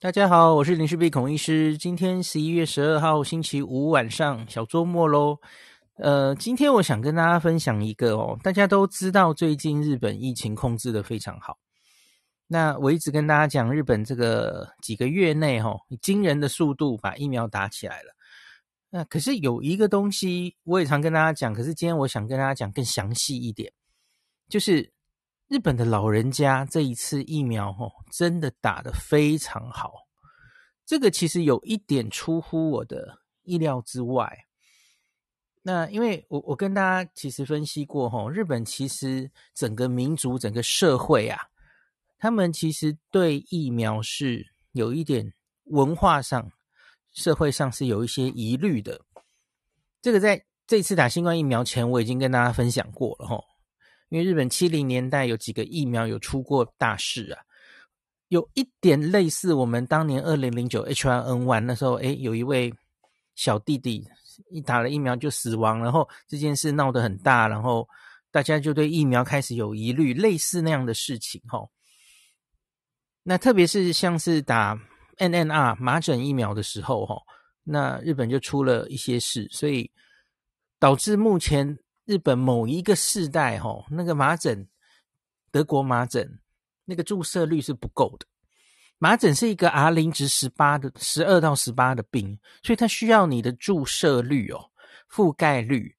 大家好，我是林氏璧孔医师。今天十一月十二号星期五晚上，小周末喽。呃，今天我想跟大家分享一个哦，大家都知道最近日本疫情控制得非常好。那我一直跟大家讲，日本这个几个月内哈、哦，以惊人的速度把疫苗打起来了。那可是有一个东西，我也常跟大家讲，可是今天我想跟大家讲更详细一点，就是。日本的老人家这一次疫苗哦，真的打得非常好。这个其实有一点出乎我的意料之外。那因为我我跟大家其实分析过哈，日本其实整个民族、整个社会啊，他们其实对疫苗是有一点文化上、社会上是有一些疑虑的。这个在这次打新冠疫苗前，我已经跟大家分享过了哈。因为日本七零年代有几个疫苗有出过大事啊，有一点类似我们当年二零零九 H1N1 那时候，诶，有一位小弟弟一打了疫苗就死亡，然后这件事闹得很大，然后大家就对疫苗开始有疑虑，类似那样的事情哈。那特别是像是打 MMR 麻疹疫苗的时候哈，那日本就出了一些事，所以导致目前。日本某一个世代，吼，那个麻疹，德国麻疹，那个注射率是不够的。麻疹是一个 R 零值十八的，十二到十八的病，所以它需要你的注射率哦，覆盖率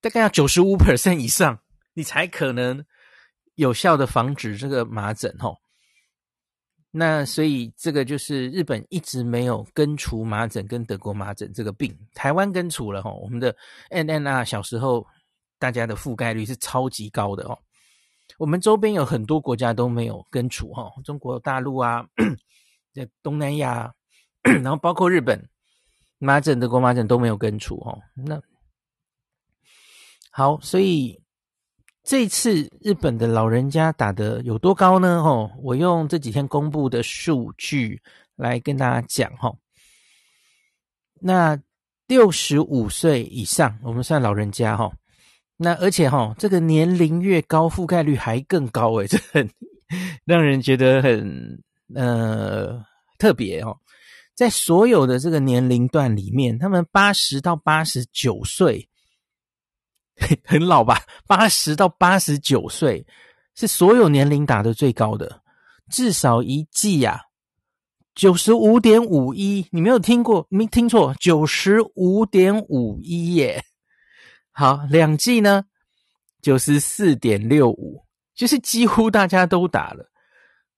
大概要九十五 percent 以上，你才可能有效的防止这个麻疹，吼。那所以这个就是日本一直没有根除麻疹跟德国麻疹这个病，台湾根除了哈，我们的 N N R 小时候大家的覆盖率是超级高的哦。我们周边有很多国家都没有根除哈，中国大陆啊，在东南亚，然后包括日本，麻疹、德国麻疹都没有根除哈。那好，所以。这次日本的老人家打的有多高呢？吼，我用这几天公布的数据来跟大家讲哈。那六十五岁以上，我们算老人家哈。那而且哈，这个年龄越高，覆盖率还更高诶，这很让人觉得很呃特别哦。在所有的这个年龄段里面，他们八十到八十九岁。很老吧，八十到八十九岁是所有年龄打的最高的，至少一剂呀，九十五点五一，你没有听过，没听错，九十五点五一耶。好，两剂呢，九十四点六五，就是几乎大家都打了。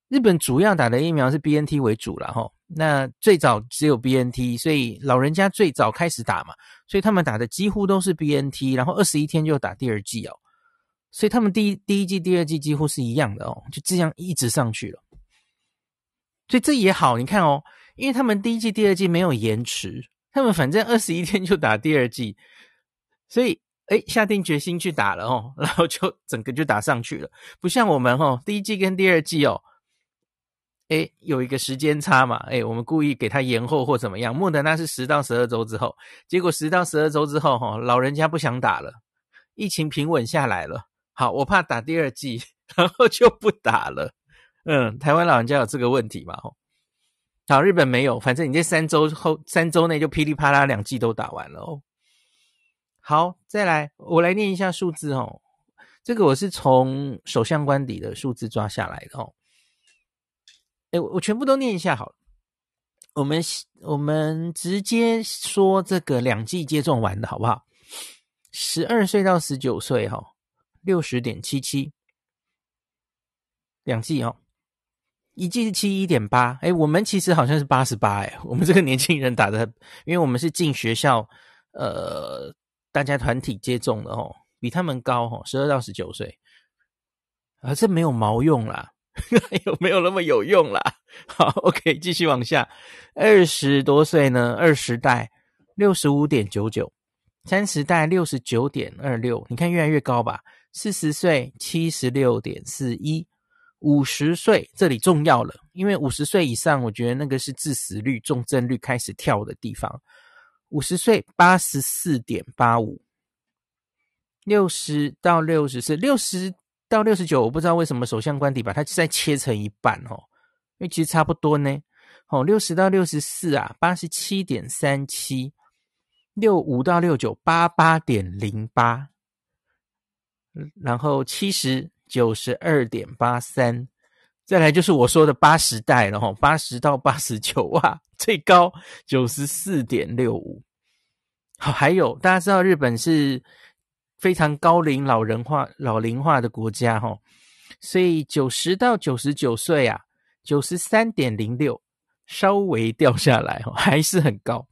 日本主要打的疫苗是 BNT 为主了哈。那最早只有 BNT，所以老人家最早开始打嘛，所以他们打的几乎都是 BNT，然后二十一天就打第二剂哦，所以他们第一第一季、第二季几乎是一样的哦，就这样一直上去了。所以这也好，你看哦，因为他们第一季、第二季没有延迟，他们反正二十一天就打第二剂，所以诶下定决心去打了哦，然后就整个就打上去了，不像我们哦，第一季跟第二季哦。诶，有一个时间差嘛？诶，我们故意给他延后或怎么样？莫德纳是十到十二周之后，结果十到十二周之后，哈，老人家不想打了，疫情平稳下来了。好，我怕打第二剂，然后就不打了。嗯，台湾老人家有这个问题嘛？吼，好，日本没有，反正你这三周后，三周内就噼里啪啦两剂都打完了哦。好，再来，我来念一下数字哦。这个我是从首相官邸的数字抓下来的哦。哎，我全部都念一下好了。我们我们直接说这个两剂接种完的好不好？十二岁到十九岁哈，六十点七七，两剂哦，一剂是七一点八。哎，我们其实好像是八十八哎，我们这个年轻人打的，因为我们是进学校，呃，大家团体接种的哦，比他们高哦，十二到十九岁，啊，这没有毛用啦。有没有那么有用啦？好，OK，继续往下。二十多岁呢，二十代六十五点九九，三十代六十九点二六，你看越来越高吧？四十岁七十六点四一，五十岁这里重要了，因为五十岁以上，我觉得那个是致死率、重症率开始跳的地方。五十岁八十四点八五，六十到六十四，六十。到六十九，我不知道为什么首相官邸把它再切成一半哦，因为其实差不多呢。哦，六十到六十四啊，八十七点三七；六五到六九，八八点零八。然后七十九十二点八三，再来就是我说的八十代了哈，八十到八十九啊，最高九十四点六五。好，还有大家知道日本是非常高龄老人化、老龄化的国家哈，所以九十到九十九岁啊，九十三点零六，稍微掉下来哈，还是很高。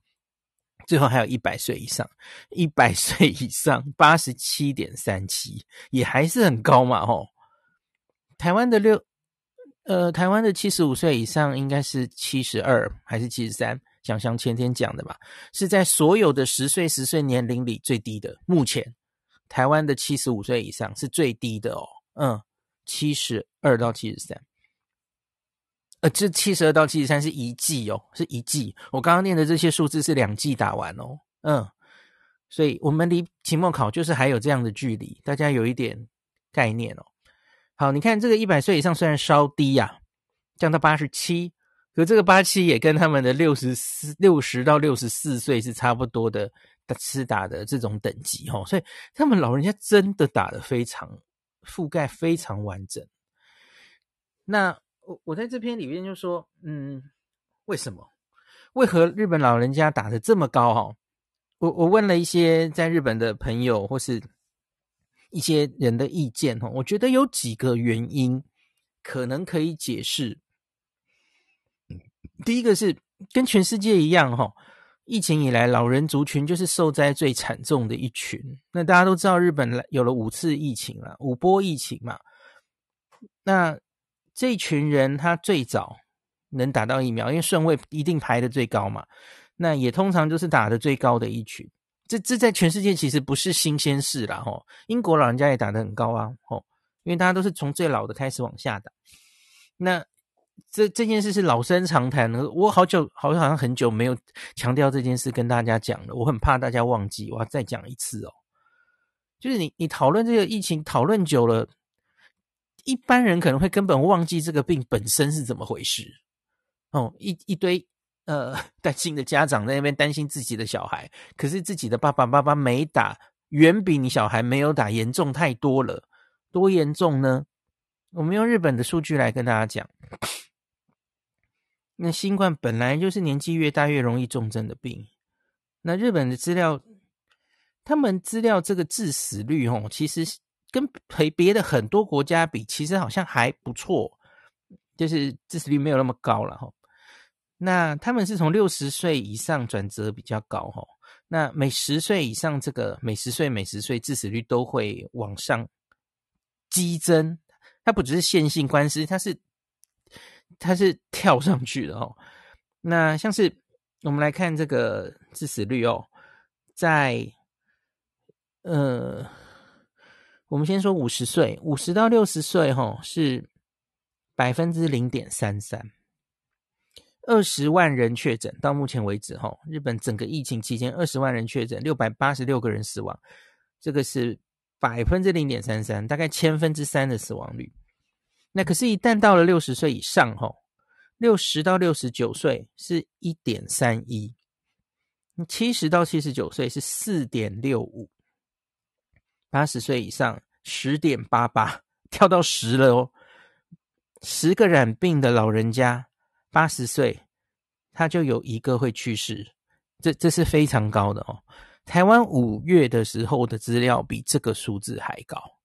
最后还有一百岁以上，一百岁以上八十七点三七，也还是很高嘛吼。台湾的六，呃，台湾的七十五岁以上应该是七十二还是七十三？想想前天讲的吧，是在所有的十岁十岁年龄里最低的。目前台湾的七十五岁以上是最低的哦，嗯，七十二到七十三。呃，这七十二到七十三是一季哦，是一季。我刚刚念的这些数字是两季打完哦，嗯，所以我们离期末考就是还有这样的距离，大家有一点概念哦。好，你看这个一百岁以上虽然稍低呀、降到八十七，可这个八七也跟他们的六十四、六十到六十四岁是差不多的，施打的这种等级哦，所以他们老人家真的打得非常覆盖非常完整。那。我我在这篇里面就说，嗯，为什么？为何日本老人家打得这么高？哈，我我问了一些在日本的朋友或是一些人的意见，哈，我觉得有几个原因可能可以解释。第一个是跟全世界一样，哈，疫情以来老人族群就是受灾最惨重的一群。那大家都知道，日本有了五次疫情了，五波疫情嘛，那。这群人他最早能打到疫苗，因为顺位一定排的最高嘛。那也通常就是打的最高的一群。这这在全世界其实不是新鲜事啦，吼。英国老人家也打得很高啊，吼，因为大家都是从最老的开始往下打。那这这件事是老生常谈了，我好久好像好像很久没有强调这件事跟大家讲了，我很怕大家忘记，我要再讲一次哦。就是你你讨论这个疫情讨论久了。一般人可能会根本忘记这个病本身是怎么回事，哦，一一堆呃担心的家长在那边担心自己的小孩，可是自己的爸爸妈妈没打，远比你小孩没有打严重太多了。多严重呢？我们用日本的数据来跟大家讲，那新冠本来就是年纪越大越容易重症的病，那日本的资料，他们资料这个致死率哦，其实。跟陪别的很多国家比，其实好像还不错，就是致死率没有那么高了哈。那他们是从六十岁以上转折比较高哈。那每十岁以上，这个每十岁每十岁致死率都会往上激增。它不只是线性关系，它是它是跳上去的哦。那像是我们来看这个致死率哦，在呃。我们先说五十岁，五十到六十岁，吼是百分之零点三三，二十万人确诊，到目前为止，吼日本整个疫情期间二十万人确诊，六百八十六个人死亡，这个是百分之零点三三，大概千分之三的死亡率。那可是，一旦到了六十岁以上，吼六十到六十九岁是一点三一，七十到七十九岁是四点六五。八十岁以上十点八八，跳到十了哦。十个染病的老人家，八十岁他就有一个会去世，这这是非常高的哦。台湾五月的时候的资料比这个数字还高。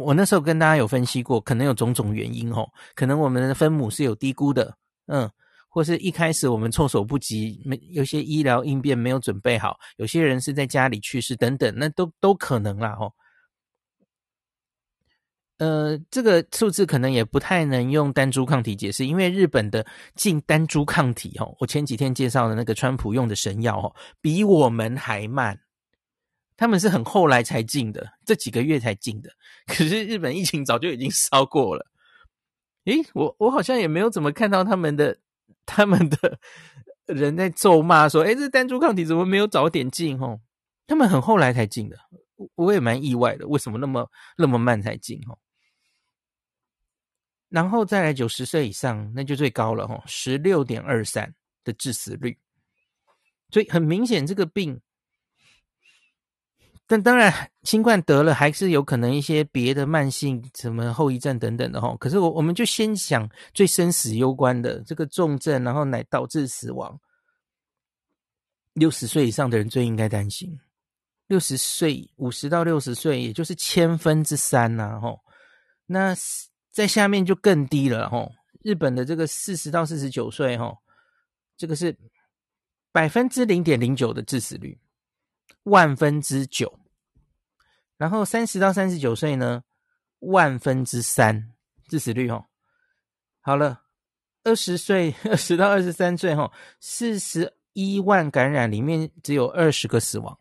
我那时候跟大家有分析过，可能有种种原因哦，可能我们的分母是有低估的，嗯。或是一开始我们措手不及，没有些医疗应变没有准备好，有些人是在家里去世等等，那都都可能啦哦。呃，这个数字可能也不太能用单株抗体解释，因为日本的进单株抗体哦，我前几天介绍的那个川普用的神药哦，比我们还慢，他们是很后来才进的，这几个月才进的，可是日本疫情早就已经烧过了。诶，我我好像也没有怎么看到他们的。他们的人在咒骂说：“哎，这单株抗体怎么没有早点进？哦，他们很后来才进的，我也蛮意外的，为什么那么那么慢才进？哦，然后再来九十岁以上，那就最高了哈，十六点二三的致死率。所以很明显，这个病，但当然，新冠得了还是有可能一些别的慢性什么后遗症等等的哈。可是我我们就先想最生死攸关的这个重症，然后乃导致死亡。六十岁以上的人最应该担心，六十岁五十到六十岁，也就是千分之三呐，吼，那。在下面就更低了吼，日本的这个四十到四十九岁吼，这个是百分之零点零九的致死率，万分之九。然后三十到三十九岁呢，万分之三致死率哦。好了，二十岁二十到二十三岁吼，四十一万感染里面只有二十个死亡。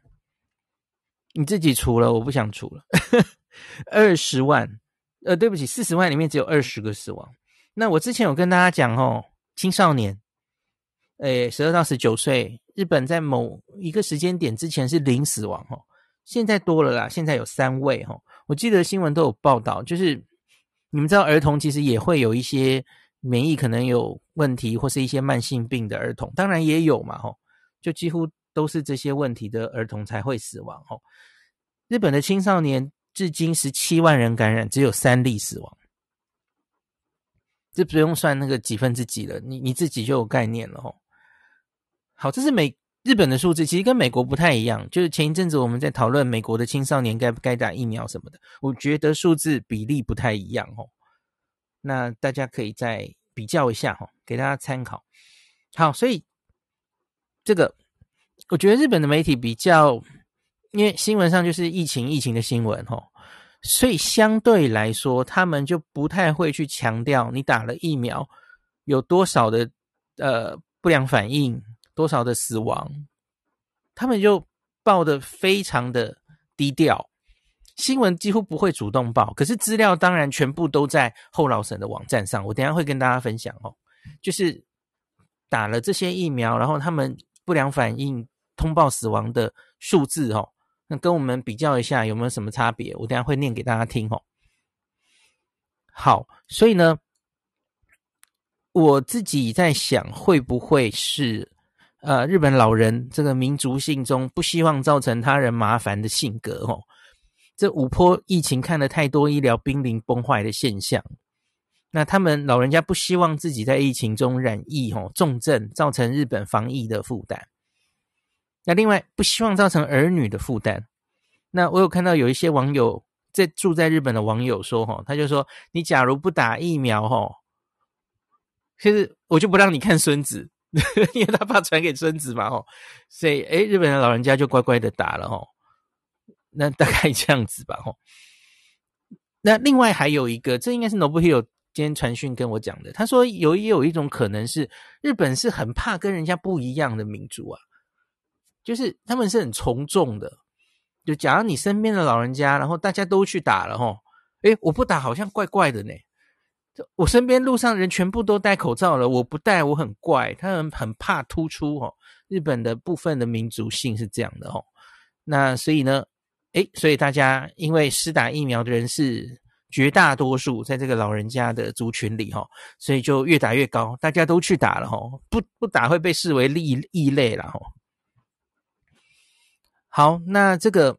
你自己除了，我不想除了，二十万。呃，对不起，四十万里面只有二十个死亡。那我之前有跟大家讲哦，青少年，诶，十二到十九岁，日本在某一个时间点之前是零死亡哦，现在多了啦，现在有三位哈。我记得新闻都有报道，就是你们知道儿童其实也会有一些免疫可能有问题，或是一些慢性病的儿童，当然也有嘛吼，就几乎都是这些问题的儿童才会死亡哦。日本的青少年。至今十七万人感染，只有三例死亡，这不用算那个几分之几了，你你自己就有概念了吼。好，这是美日本的数字，其实跟美国不太一样。就是前一阵子我们在讨论美国的青少年该不该打疫苗什么的，我觉得数字比例不太一样哦。那大家可以再比较一下吼，给大家参考。好，所以这个我觉得日本的媒体比较。因为新闻上就是疫情，疫情的新闻吼，所以相对来说，他们就不太会去强调你打了疫苗有多少的呃不良反应，多少的死亡，他们就报的非常的低调，新闻几乎不会主动报，可是资料当然全部都在后老省的网站上，我等下会跟大家分享哦，就是打了这些疫苗，然后他们不良反应通报死亡的数字哦。那跟我们比较一下有没有什么差别？我等下会念给大家听哦。好，所以呢，我自己在想，会不会是呃日本老人这个民族性中不希望造成他人麻烦的性格哦？这五波疫情看了太多医疗濒临崩坏的现象，那他们老人家不希望自己在疫情中染疫哦重症，造成日本防疫的负担。那另外不希望造成儿女的负担。那我有看到有一些网友在住在日本的网友说，哈，他就说，你假如不打疫苗，哈，其实我就不让你看孙子，因为他怕传给孙子嘛，哈。所以，诶，日本的老人家就乖乖的打了，哈。那大概这样子吧，哈。那另外还有一个，这应该是 Nobuhiro 今天传讯跟我讲的，他说有也有一种可能是日本是很怕跟人家不一样的民族啊。就是他们是很从众的，就假如你身边的老人家，然后大家都去打了齁，诶，我不打好像怪怪的呢。就我身边路上人全部都戴口罩了，我不戴我很怪，他们很怕突出哦。日本的部分的民族性是这样的哦，那所以呢，诶，所以大家因为施打疫苗的人是绝大多数，在这个老人家的族群里哦，所以就越打越高，大家都去打了齁，不不打会被视为异异类了齁。好，那这个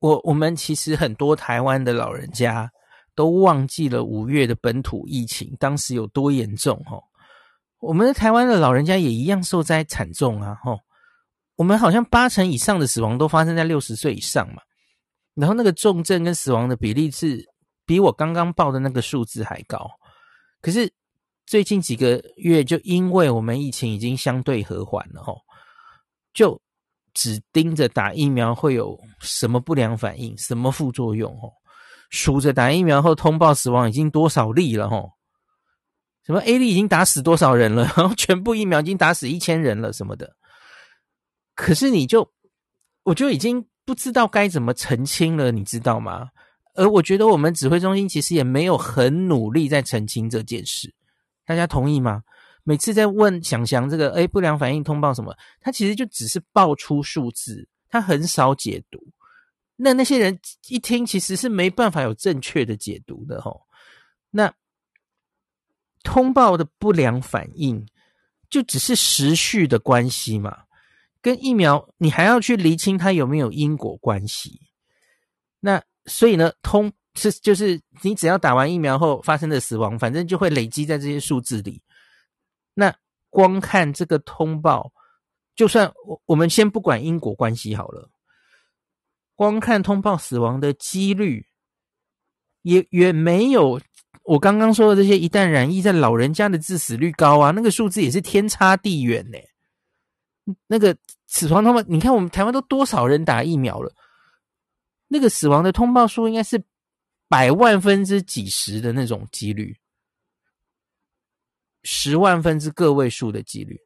我我们其实很多台湾的老人家都忘记了五月的本土疫情当时有多严重哦。我们的台湾的老人家也一样受灾惨重啊齁。我们好像八成以上的死亡都发生在六十岁以上嘛，然后那个重症跟死亡的比例是比我刚刚报的那个数字还高。可是最近几个月，就因为我们疫情已经相对和缓了齁，就。只盯着打疫苗会有什么不良反应、什么副作用哦，数着打疫苗后通报死亡已经多少例了吼，什么 A 例已经打死多少人了，然后全部疫苗已经打死一千人了什么的，可是你就我就已经不知道该怎么澄清了，你知道吗？而我觉得我们指挥中心其实也没有很努力在澄清这件事，大家同意吗？每次在问想想这个，哎，不良反应通报什么？他其实就只是报出数字，他很少解读。那那些人一听，其实是没办法有正确的解读的吼。那通报的不良反应，就只是时序的关系嘛？跟疫苗，你还要去厘清它有没有因果关系。那所以呢，通是就是你只要打完疫苗后发生的死亡，反正就会累积在这些数字里。那光看这个通报，就算我我们先不管因果关系好了，光看通报死亡的几率。也远没有我刚刚说的这些一旦染疫，在老人家的致死率高啊，那个数字也是天差地远呢。那个死亡通报，你看我们台湾都多少人打疫苗了？那个死亡的通报数应该是百万分之几十的那种几率，十万分之个位数的几率，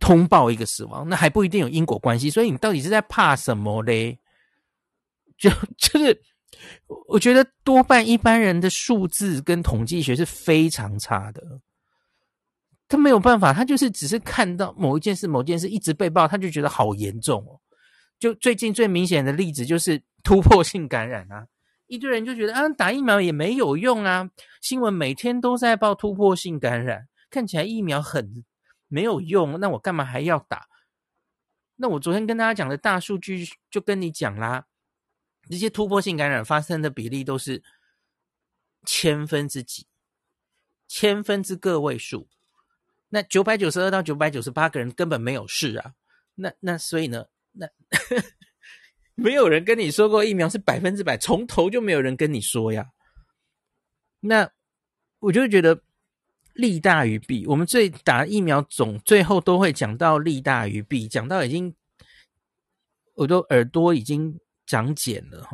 通报一个死亡，那还不一定有因果关系。所以你到底是在怕什么嘞？就 就是。我觉得多半一般人的数字跟统计学是非常差的，他没有办法，他就是只是看到某一件事、某件事一直被报，他就觉得好严重哦。就最近最明显的例子就是突破性感染啊，一堆人就觉得啊，打疫苗也没有用啊，新闻每天都在报突破性感染，看起来疫苗很没有用，那我干嘛还要打？那我昨天跟大家讲的大数据就跟你讲啦。这些突破性感染发生的比例都是千分之几，千分之个位数。那九百九十二到九百九十八个人根本没有事啊。那那所以呢，那 没有人跟你说过疫苗是百分之百，从头就没有人跟你说呀。那我就觉得利大于弊。我们最打疫苗总最后都会讲到利大于弊，讲到已经我都耳朵已经。长茧了，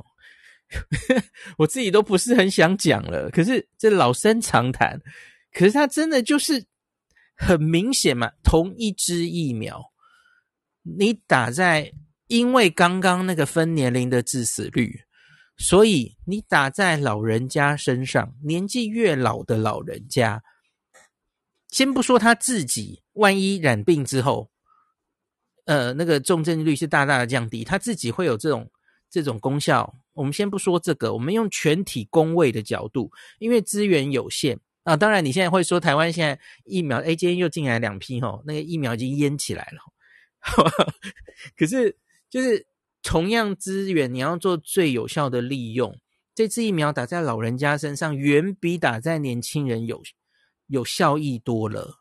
我自己都不是很想讲了。可是这老生常谈，可是它真的就是很明显嘛。同一支疫苗，你打在因为刚刚那个分年龄的致死率，所以你打在老人家身上，年纪越老的老人家，先不说他自己，万一染病之后，呃，那个重症率是大大的降低，他自己会有这种。这种功效，我们先不说这个，我们用全体公卫的角度，因为资源有限啊。当然，你现在会说台湾现在疫苗，哎，今天又进来两批吼，那个疫苗已经淹起来了。可是，就是同样资源，你要做最有效的利用，这支疫苗打在老人家身上，远比打在年轻人有有效益多了。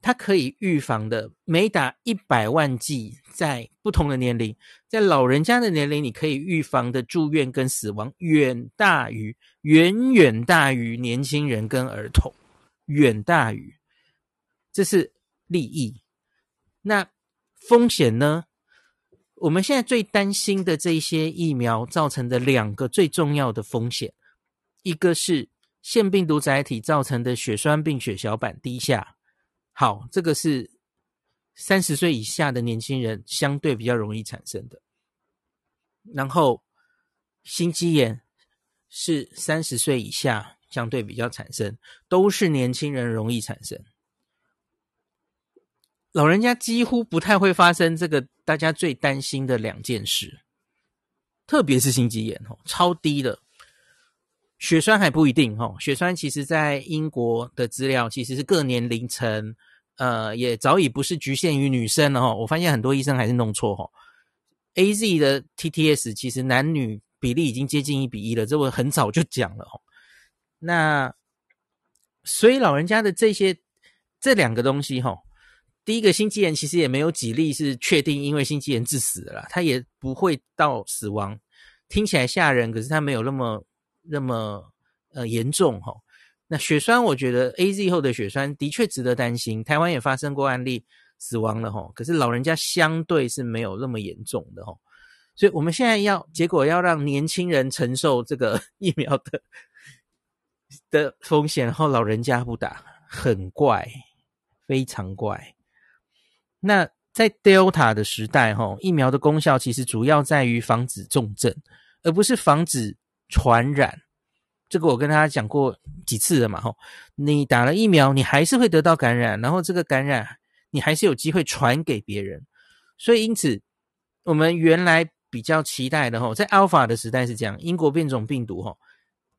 它可以预防的，每打一百万剂，在不同的年龄，在老人家的年龄，你可以预防的住院跟死亡远大于，远远大于年轻人跟儿童，远大于，这是利益。那风险呢？我们现在最担心的这些疫苗造成的两个最重要的风险，一个是腺病毒载体造成的血栓病血小板低下。好，这个是三十岁以下的年轻人相对比较容易产生的。然后，心肌炎是三十岁以下相对比较产生，都是年轻人容易产生。老人家几乎不太会发生这个大家最担心的两件事，特别是心肌炎哦，超低的。血栓还不一定哦，血栓其实在英国的资料其实是各年龄层。呃，也早已不是局限于女生了哈。我发现很多医生还是弄错哈。AZ 的 TTS 其实男女比例已经接近一比一了，这我很早就讲了哈。那所以老人家的这些这两个东西哈，第一个心肌炎其实也没有几例是确定因为心肌炎致死的啦，他也不会到死亡，听起来吓人，可是他没有那么那么呃严重哈。那血栓，我觉得 AZ 后的血栓的确值得担心。台湾也发生过案例死亡了吼，可是老人家相对是没有那么严重的吼。所以我们现在要结果要让年轻人承受这个 疫苗的的风险，然后老人家不打，很怪，非常怪。那在 Delta 的时代吼，疫苗的功效其实主要在于防止重症，而不是防止传染。这个我跟大家讲过几次了嘛，吼，你打了疫苗，你还是会得到感染，然后这个感染你还是有机会传给别人，所以因此我们原来比较期待的吼，在 Alpha 的时代是这样，英国变种病毒吼，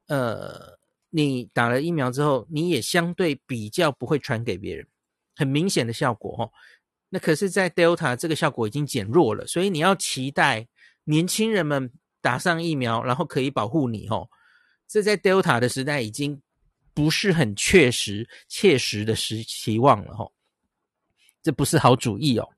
呃，你打了疫苗之后，你也相对比较不会传给别人，很明显的效果吼。那可是，在 Delta 这个效果已经减弱了，所以你要期待年轻人们打上疫苗，然后可以保护你哦。这在 Delta 的时代已经不是很确实、切实的时期望了哦。这不是好主意哦。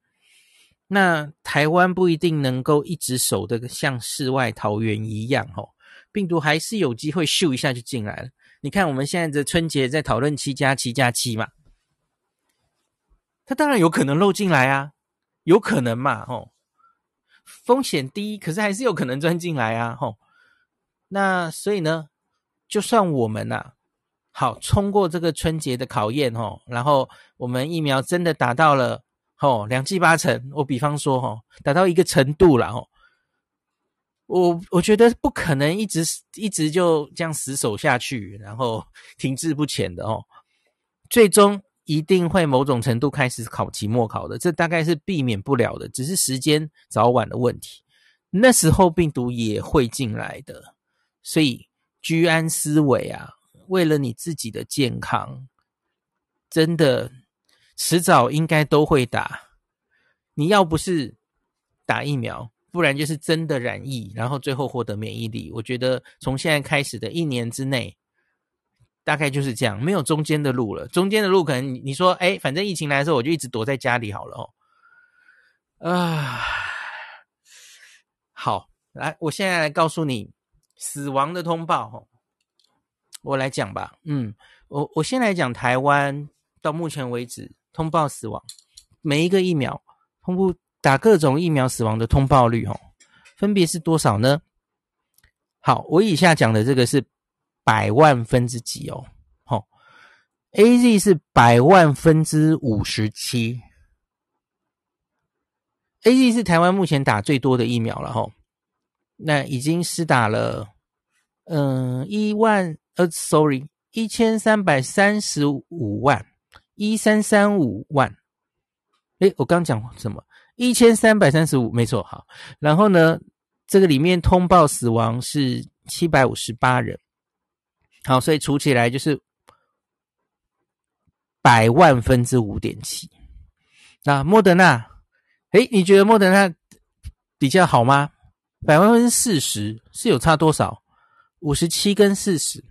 那台湾不一定能够一直守得像世外桃源一样哦，病毒还是有机会咻一下就进来了。你看我们现在的春节在讨论七加七加七嘛，它当然有可能漏进来啊，有可能嘛，哦，风险低，可是还是有可能钻进来啊，吼。那所以呢，就算我们呐、啊，好冲过这个春节的考验吼，然后我们疫苗真的打到了。吼，两剂八成，我比方说，吼，达到一个程度了，吼，我我觉得不可能一直一直就这样死守下去，然后停滞不前的哦，最终一定会某种程度开始考期末考的，这大概是避免不了的，只是时间早晚的问题。那时候病毒也会进来的，所以居安思危啊，为了你自己的健康，真的。迟早应该都会打，你要不是打疫苗，不然就是真的染疫，然后最后获得免疫力。我觉得从现在开始的一年之内，大概就是这样，没有中间的路了。中间的路可能你说，哎，反正疫情来的时候，我就一直躲在家里好了哦。啊，好，来，我现在来告诉你死亡的通报哦。我来讲吧，嗯，我我先来讲台湾到目前为止。通报死亡，每一个疫苗通报打各种疫苗死亡的通报率，哦，分别是多少呢？好，我以下讲的这个是百万分之几哦，好，AZ 是百万分之五十七，AZ 是台湾目前打最多的疫苗了，吼，那已经施打了，嗯，一万，呃，sorry，一千三百三十五万。一三三五万，哎，我刚讲什么？一千三百三十五，没错，好。然后呢，这个里面通报死亡是七百五十八人，好，所以除起来就是百万分之五点七。那莫德纳，诶，你觉得莫德纳比较好吗？百万分之四十是有差多少？五十七跟四十。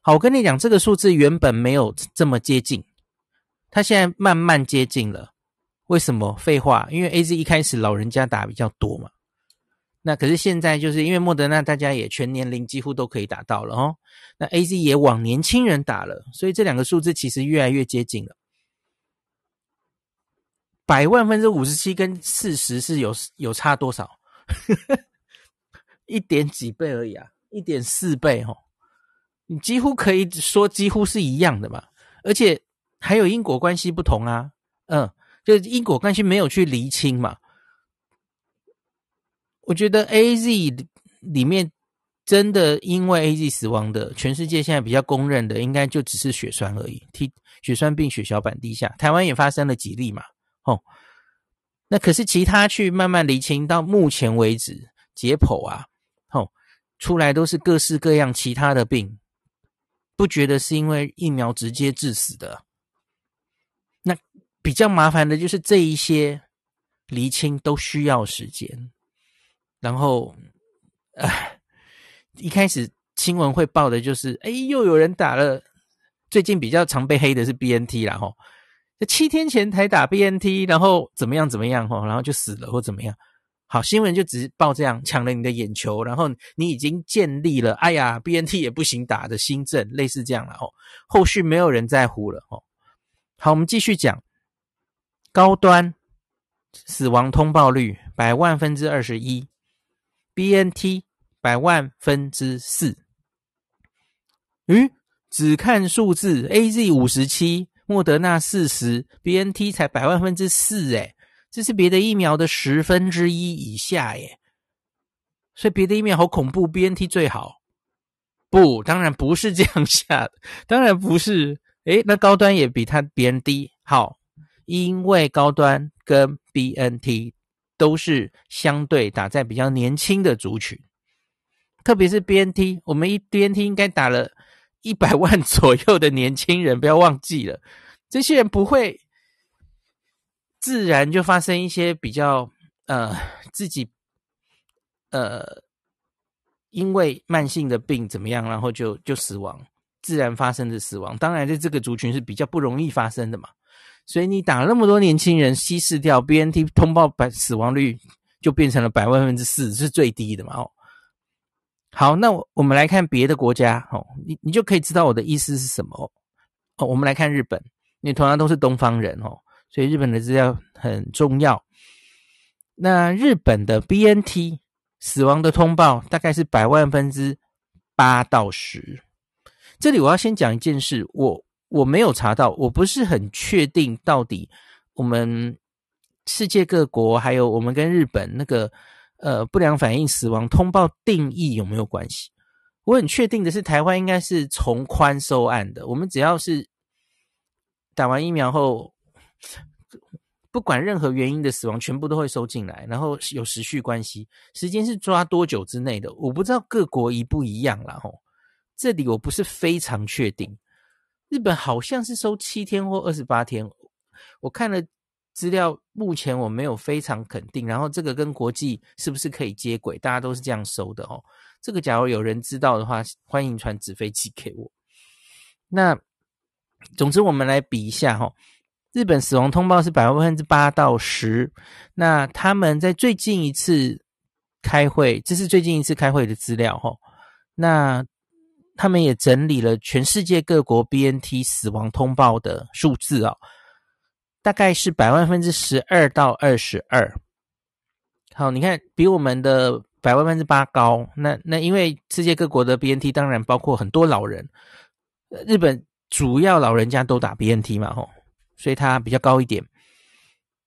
好，我跟你讲，这个数字原本没有这么接近。它现在慢慢接近了，为什么？废话，因为 AZ 一开始老人家打比较多嘛。那可是现在就是因为莫德纳大家也全年龄几乎都可以打到了哦。那 AZ 也往年轻人打了，所以这两个数字其实越来越接近了。百万分之五十七跟四十是有有差多少？一点几倍而已啊，一点四倍哦。你几乎可以说几乎是一样的嘛，而且。还有因果关系不同啊，嗯，就是因果关系没有去厘清嘛。我觉得 AZ 里面真的因为 AZ 死亡的，全世界现在比较公认的，应该就只是血栓而已，T 血栓病、血小板低下，台湾也发生了几例嘛，哦，那可是其他去慢慢厘清，到目前为止解剖啊，哦，出来都是各式各样其他的病，不觉得是因为疫苗直接致死的。那比较麻烦的就是这一些厘清都需要时间，然后，哎，一开始新闻会报的就是，哎，又有人打了，最近比较常被黑的是 BNT 啦，吼，这七天前才打 BNT，然后怎么样怎么样，吼，然后就死了或怎么样，好，新闻就只报这样，抢了你的眼球，然后你已经建立了，哎呀，BNT 也不行打的新政，类似这样了，吼，后续没有人在乎了，吼。好，我们继续讲。高端死亡通报率百万分之二十一，BNT 百万分之四。嗯，只看数字，AZ 五十七，莫德纳四十，BNT 才百万分之四，诶，这是别的疫苗的十分之一以下，耶。所以别的疫苗好恐怖，BNT 最好。不，当然不是这样下的，当然不是。诶，那高端也比它别人低，好，因为高端跟 BNT 都是相对打在比较年轻的族群，特别是 BNT，我们一 BNT 应该打了一百万 左右的年轻人，不要忘记了，这些人不会自然就发生一些比较呃自己呃因为慢性的病怎么样，然后就就死亡，自然发生的死亡，当然在这个族群是比较不容易发生的嘛。所以你打了那么多年轻人，稀释掉 BNT 通报百死亡率就变成了百万分之四，是最低的嘛？哦，好，那我们来看别的国家，哦，你你就可以知道我的意思是什么哦。我们来看日本，因为同样都是东方人哦，所以日本的资料很重要。那日本的 BNT 死亡的通报大概是百万分之八到十。这里我要先讲一件事，我。我没有查到，我不是很确定到底我们世界各国还有我们跟日本那个呃不良反应死亡通报定义有没有关系？我很确定的是，台湾应该是从宽收案的。我们只要是打完疫苗后，不管任何原因的死亡，全部都会收进来，然后有时序关系，时间是抓多久之内的？我不知道各国一不一样啦吼，这里我不是非常确定。日本好像是收七天或二十八天，我看了资料，目前我没有非常肯定。然后这个跟国际是不是可以接轨？大家都是这样收的哦。这个假如有人知道的话，欢迎传纸飞机给我。那总之我们来比一下哈，日本死亡通报是百分之八到十。那他们在最近一次开会，这是最近一次开会的资料哈。那他们也整理了全世界各国 BNT 死亡通报的数字哦，大概是百万分之十二到二十二。好，你看比我们的百万分之八高。那那因为世界各国的 BNT 当然包括很多老人，日本主要老人家都打 BNT 嘛吼，所以它比较高一点。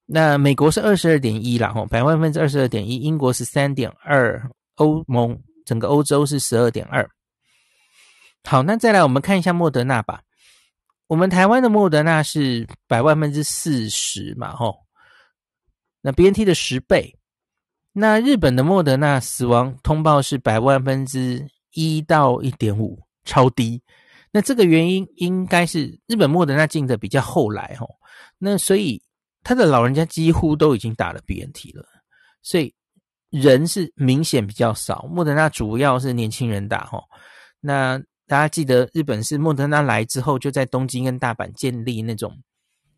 那美国是二十二点一啦吼，百万分之二十二点一，英国是三点二，欧盟整个欧洲是十二点二。好，那再来我们看一下莫德纳吧。我们台湾的莫德纳是百万分之四十嘛，吼。那 BNT 的十倍。那日本的莫德纳死亡通报是百万分之一到一点五，超低。那这个原因应该是日本莫德纳进的比较后来，吼。那所以他的老人家几乎都已经打了 BNT 了，所以人是明显比较少。莫德纳主要是年轻人打，吼。那大家记得，日本是莫德纳来之后，就在东京跟大阪建立那种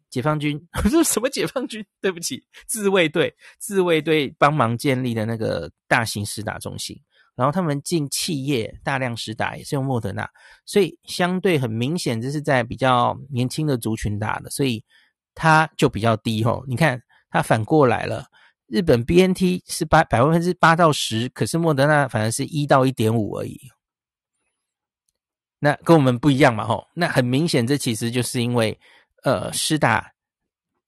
解放军，我说什么解放军？对不起，自卫队，自卫队帮忙建立的那个大型施打中心。然后他们进企业大量施打也是用莫德纳，所以相对很明显，这是在比较年轻的族群打的，所以它就比较低吼。你看，它反过来了，日本 BNT 是八百分之八到十，可是莫德纳反而是一到一点五而已。那跟我们不一样嘛，吼，那很明显，这其实就是因为，呃，施打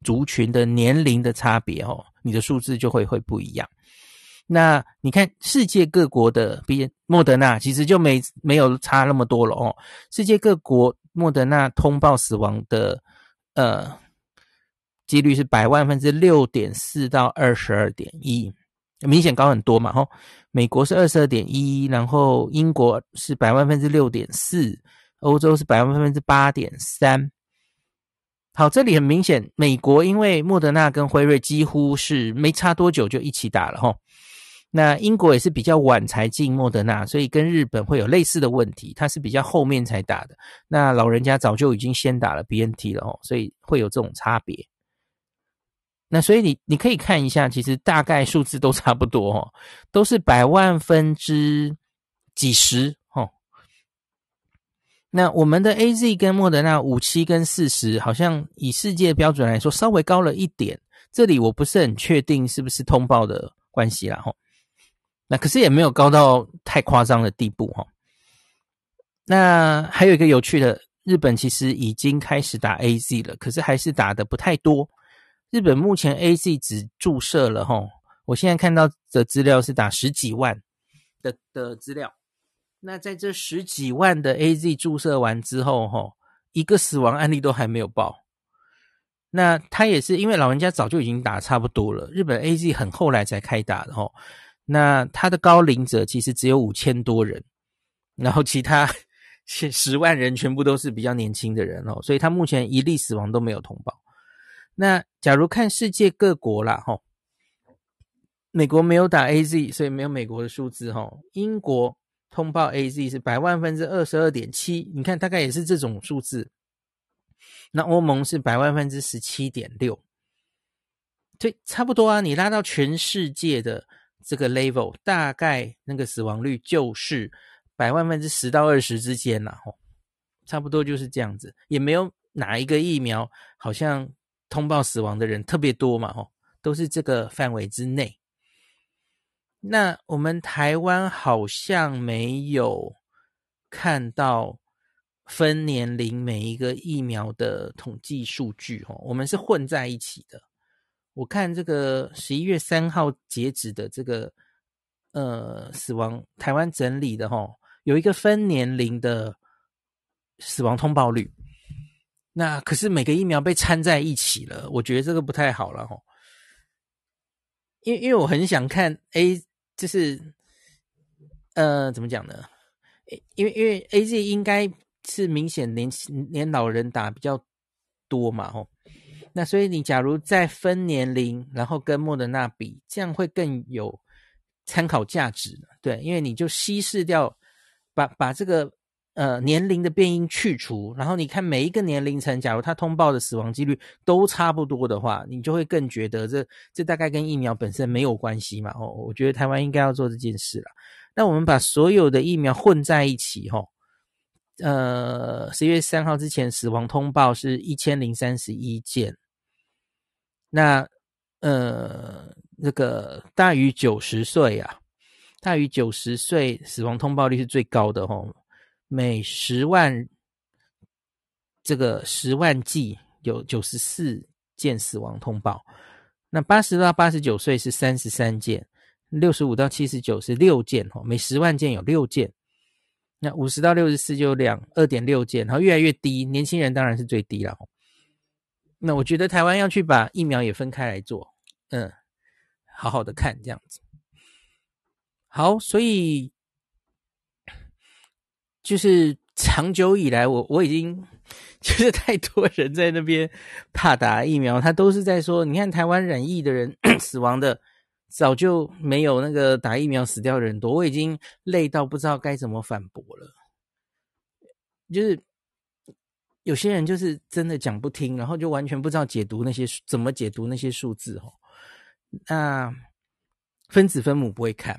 族群的年龄的差别，哦，你的数字就会会不一样。那你看世界各国的比莫德纳其实就没没有差那么多了哦。世界各国莫德纳通报死亡的呃几率是百万分之六点四到二十二点一。明显高很多嘛，哈，美国是二十二点一，然后英国是百万分之六点四，欧洲是百万分之八点三。好，这里很明显，美国因为莫德纳跟辉瑞几乎是没差多久就一起打了，哈。那英国也是比较晚才进莫德纳，所以跟日本会有类似的问题，它是比较后面才打的。那老人家早就已经先打了 BNT 了，哦，所以会有这种差别。那所以你你可以看一下，其实大概数字都差不多哦，都是百万分之几十哦。那我们的 AZ 跟莫德纳五七跟四十，好像以世界标准来说稍微高了一点。这里我不是很确定是不是通报的关系啦吼。那可是也没有高到太夸张的地步哈。那还有一个有趣的，日本其实已经开始打 AZ 了，可是还是打的不太多。日本目前 AZ 只注射了齁，我现在看到的资料是打十几万的的资料。那在这十几万的 AZ 注射完之后，齁，一个死亡案例都还没有报。那他也是因为老人家早就已经打差不多了，日本 AZ 很后来才开打的齁。那他的高龄者其实只有五千多人，然后其他十万人全部都是比较年轻的人哦，所以他目前一例死亡都没有通报。那假如看世界各国啦，吼，美国没有打 AZ，所以没有美国的数字哈。英国通报 AZ 是百万分之二十二点七，你看大概也是这种数字。那欧盟是百万分之十七点六，对，差不多啊。你拉到全世界的。这个 level 大概那个死亡率就是百万分之十到二十之间啦，吼，差不多就是这样子，也没有哪一个疫苗好像通报死亡的人特别多嘛，吼，都是这个范围之内。那我们台湾好像没有看到分年龄每一个疫苗的统计数据，吼，我们是混在一起的。我看这个十一月三号截止的这个呃死亡台湾整理的齁，有一个分年龄的死亡通报率。那可是每个疫苗被掺在一起了，我觉得这个不太好了齁。因为因为我很想看 A，就是呃怎么讲呢？因为因为 AZ 应该是明显年轻年老人打比较多嘛吼。那所以你假如再分年龄，然后跟莫德纳比，这样会更有参考价值，对，因为你就稀释掉，把把这个呃年龄的变因去除，然后你看每一个年龄层，假如他通报的死亡几率都差不多的话，你就会更觉得这这大概跟疫苗本身没有关系嘛。哦，我觉得台湾应该要做这件事了。那我们把所有的疫苗混在一起，吼。呃，十月三号之前死亡通报是一千零三十一件。那呃，那个大于九十岁啊，大于九十岁死亡通报率是最高的吼，每十万这个十万剂有九十四件死亡通报。那八十到八十九岁是三十三件，六十五到七十九是六件吼，每十万件有六件。那五十到六十四就两二点六件，然后越来越低，年轻人当然是最低了。那我觉得台湾要去把疫苗也分开来做，嗯，好好的看这样子。好，所以就是长久以来我，我已经就是太多人在那边怕打疫苗，他都是在说，你看台湾染疫的人死亡的。早就没有那个打疫苗死掉的人多，我已经累到不知道该怎么反驳了。就是有些人就是真的讲不听，然后就完全不知道解读那些怎么解读那些数字哦。那分子分母不会看，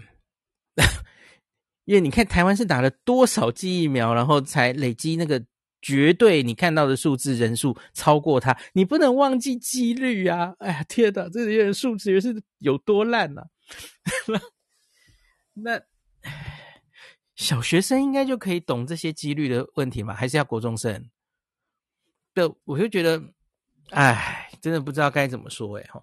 因为你看台湾是打了多少剂疫苗，然后才累积那个。绝对，你看到的数字人数超过他，你不能忘记几率啊！哎呀，天哪，这些人数值是有多烂啊？那小学生应该就可以懂这些几率的问题吗？还是要国中生？对，我就觉得，哎，真的不知道该怎么说哎哈。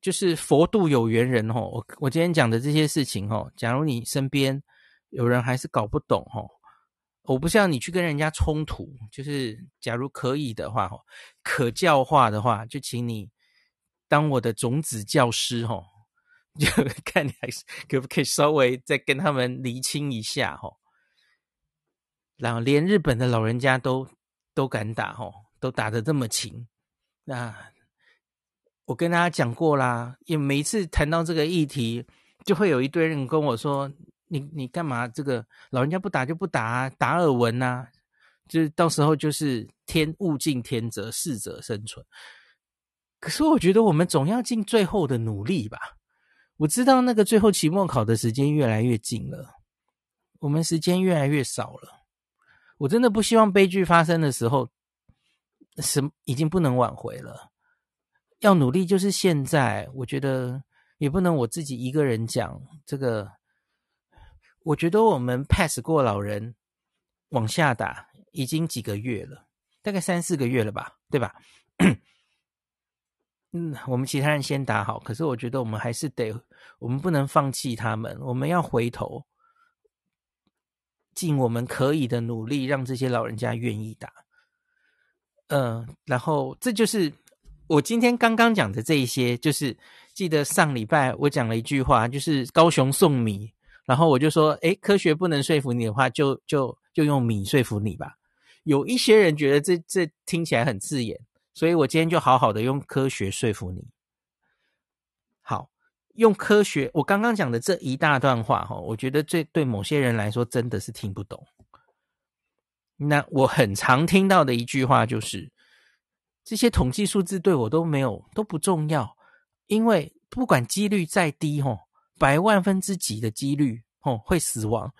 就是佛度有缘人哈，我我今天讲的这些事情哈，假如你身边有人还是搞不懂哈。我不像你去跟人家冲突，就是假如可以的话，可教化的话，就请你当我的种子教师，哦，就看你还是可不可以稍微再跟他们厘清一下，哦。然后连日本的老人家都都敢打，哦，都打得这么勤。那我跟大家讲过啦，因为每一次谈到这个议题，就会有一堆人跟我说。你你干嘛？这个老人家不打就不打啊，达尔文呐，就是到时候就是天物竞天择，适者生存。可是我觉得我们总要尽最后的努力吧。我知道那个最后期末考的时间越来越近了，我们时间越来越少了。我真的不希望悲剧发生的时候，什已经不能挽回了。要努力就是现在。我觉得也不能我自己一个人讲这个。我觉得我们 pass 过老人往下打已经几个月了，大概三四个月了吧，对吧？嗯，我们其他人先打好，可是我觉得我们还是得，我们不能放弃他们，我们要回头，尽我们可以的努力，让这些老人家愿意打。嗯、然后这就是我今天刚刚讲的这一些，就是记得上礼拜我讲了一句话，就是高雄送米，然后我就说，诶，科学不能说服你的话，就就就用米说服你吧。有一些人觉得这这听起来很刺眼，所以我今天就好好的用科学说服你。好，用科学，我刚刚讲的这一大段话哈，我觉得这对某些人来说真的是听不懂。那我很常听到的一句话就是，这些统计数字对我都没有都不重要，因为不管几率再低吼，百万分之几的几率吼会死亡。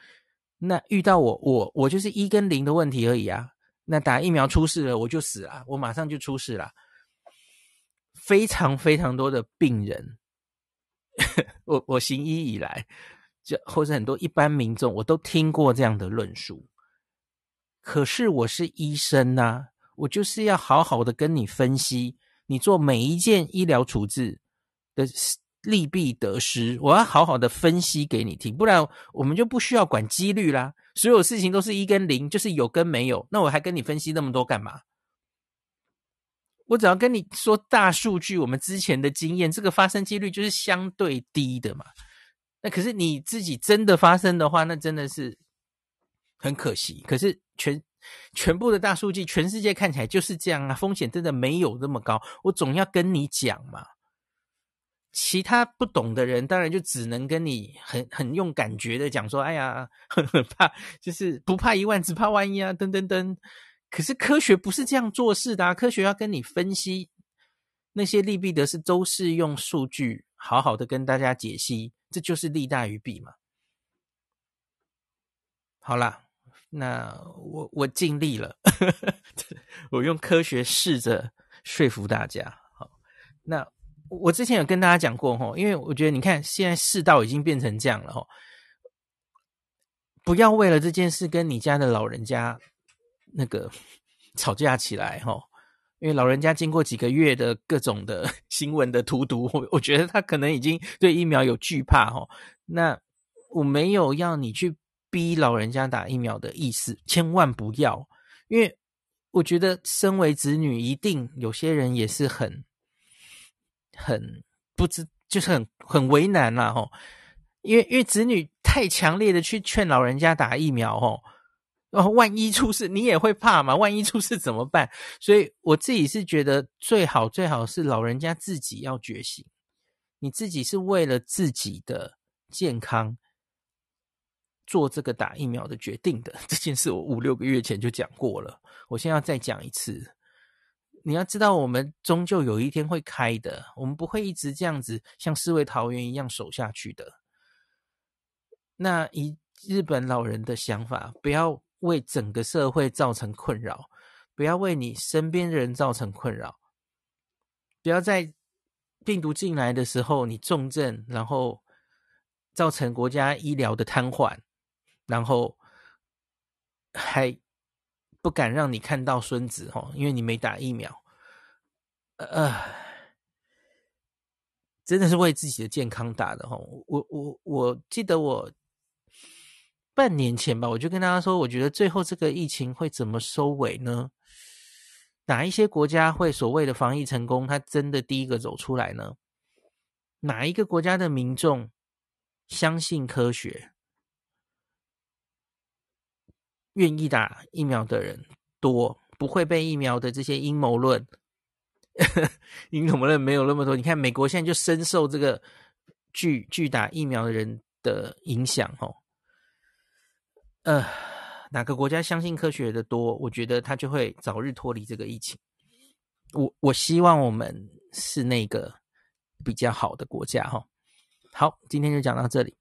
那遇到我，我我就是一跟零的问题而已啊。那打疫苗出事了，我就死了，我马上就出事了。非常非常多的病人，我我行医以来，就或者很多一般民众，我都听过这样的论述。可是我是医生呐、啊，我就是要好好的跟你分析，你做每一件医疗处置的利弊得失，我要好好的分析给你听，不然我们就不需要管几率啦。所有事情都是一跟零，就是有跟没有，那我还跟你分析那么多干嘛？我只要跟你说大数据，我们之前的经验，这个发生几率就是相对低的嘛。那可是你自己真的发生的话，那真的是很可惜。可是全全部的大数据，全世界看起来就是这样啊，风险真的没有那么高。我总要跟你讲嘛。其他不懂的人，当然就只能跟你很很用感觉的讲说：“哎呀，很很怕，就是不怕一万，只怕万一啊！”噔噔噔。可是科学不是这样做事的啊，科学要跟你分析那些利弊得失，都是用数据好好的跟大家解析，这就是利大于弊嘛。好啦，那我我尽力了，我用科学试着说服大家。好，那。我之前有跟大家讲过吼，因为我觉得你看现在世道已经变成这样了吼，不要为了这件事跟你家的老人家那个 吵架起来哈，因为老人家经过几个月的各种的 新闻的荼毒，我我觉得他可能已经对疫苗有惧怕哈。那我没有要你去逼老人家打疫苗的意思，千万不要，因为我觉得身为子女，一定有些人也是很。很不知，就是很很为难啦，吼，因为因为子女太强烈的去劝老人家打疫苗，吼，哦，万一出事你也会怕嘛？万一出事怎么办？所以我自己是觉得最好最好是老人家自己要觉醒，你自己是为了自己的健康做这个打疫苗的决定的。这件事我五六个月前就讲过了，我现在要再讲一次。你要知道，我们终究有一天会开的，我们不会一直这样子像四维桃园一样守下去的。那以日本老人的想法，不要为整个社会造成困扰，不要为你身边的人造成困扰，不要在病毒进来的时候你重症，然后造成国家医疗的瘫痪，然后还。不敢让你看到孙子哦，因为你没打疫苗，呃，真的是为自己的健康打的哦。我我我记得我半年前吧，我就跟大家说，我觉得最后这个疫情会怎么收尾呢？哪一些国家会所谓的防疫成功？他真的第一个走出来呢？哪一个国家的民众相信科学？愿意打疫苗的人多，不会被疫苗的这些阴谋论，阴谋论没有那么多。你看，美国现在就深受这个拒拒打疫苗的人的影响，哦。呃，哪个国家相信科学的多，我觉得他就会早日脱离这个疫情。我我希望我们是那个比较好的国家，哈。好，今天就讲到这里。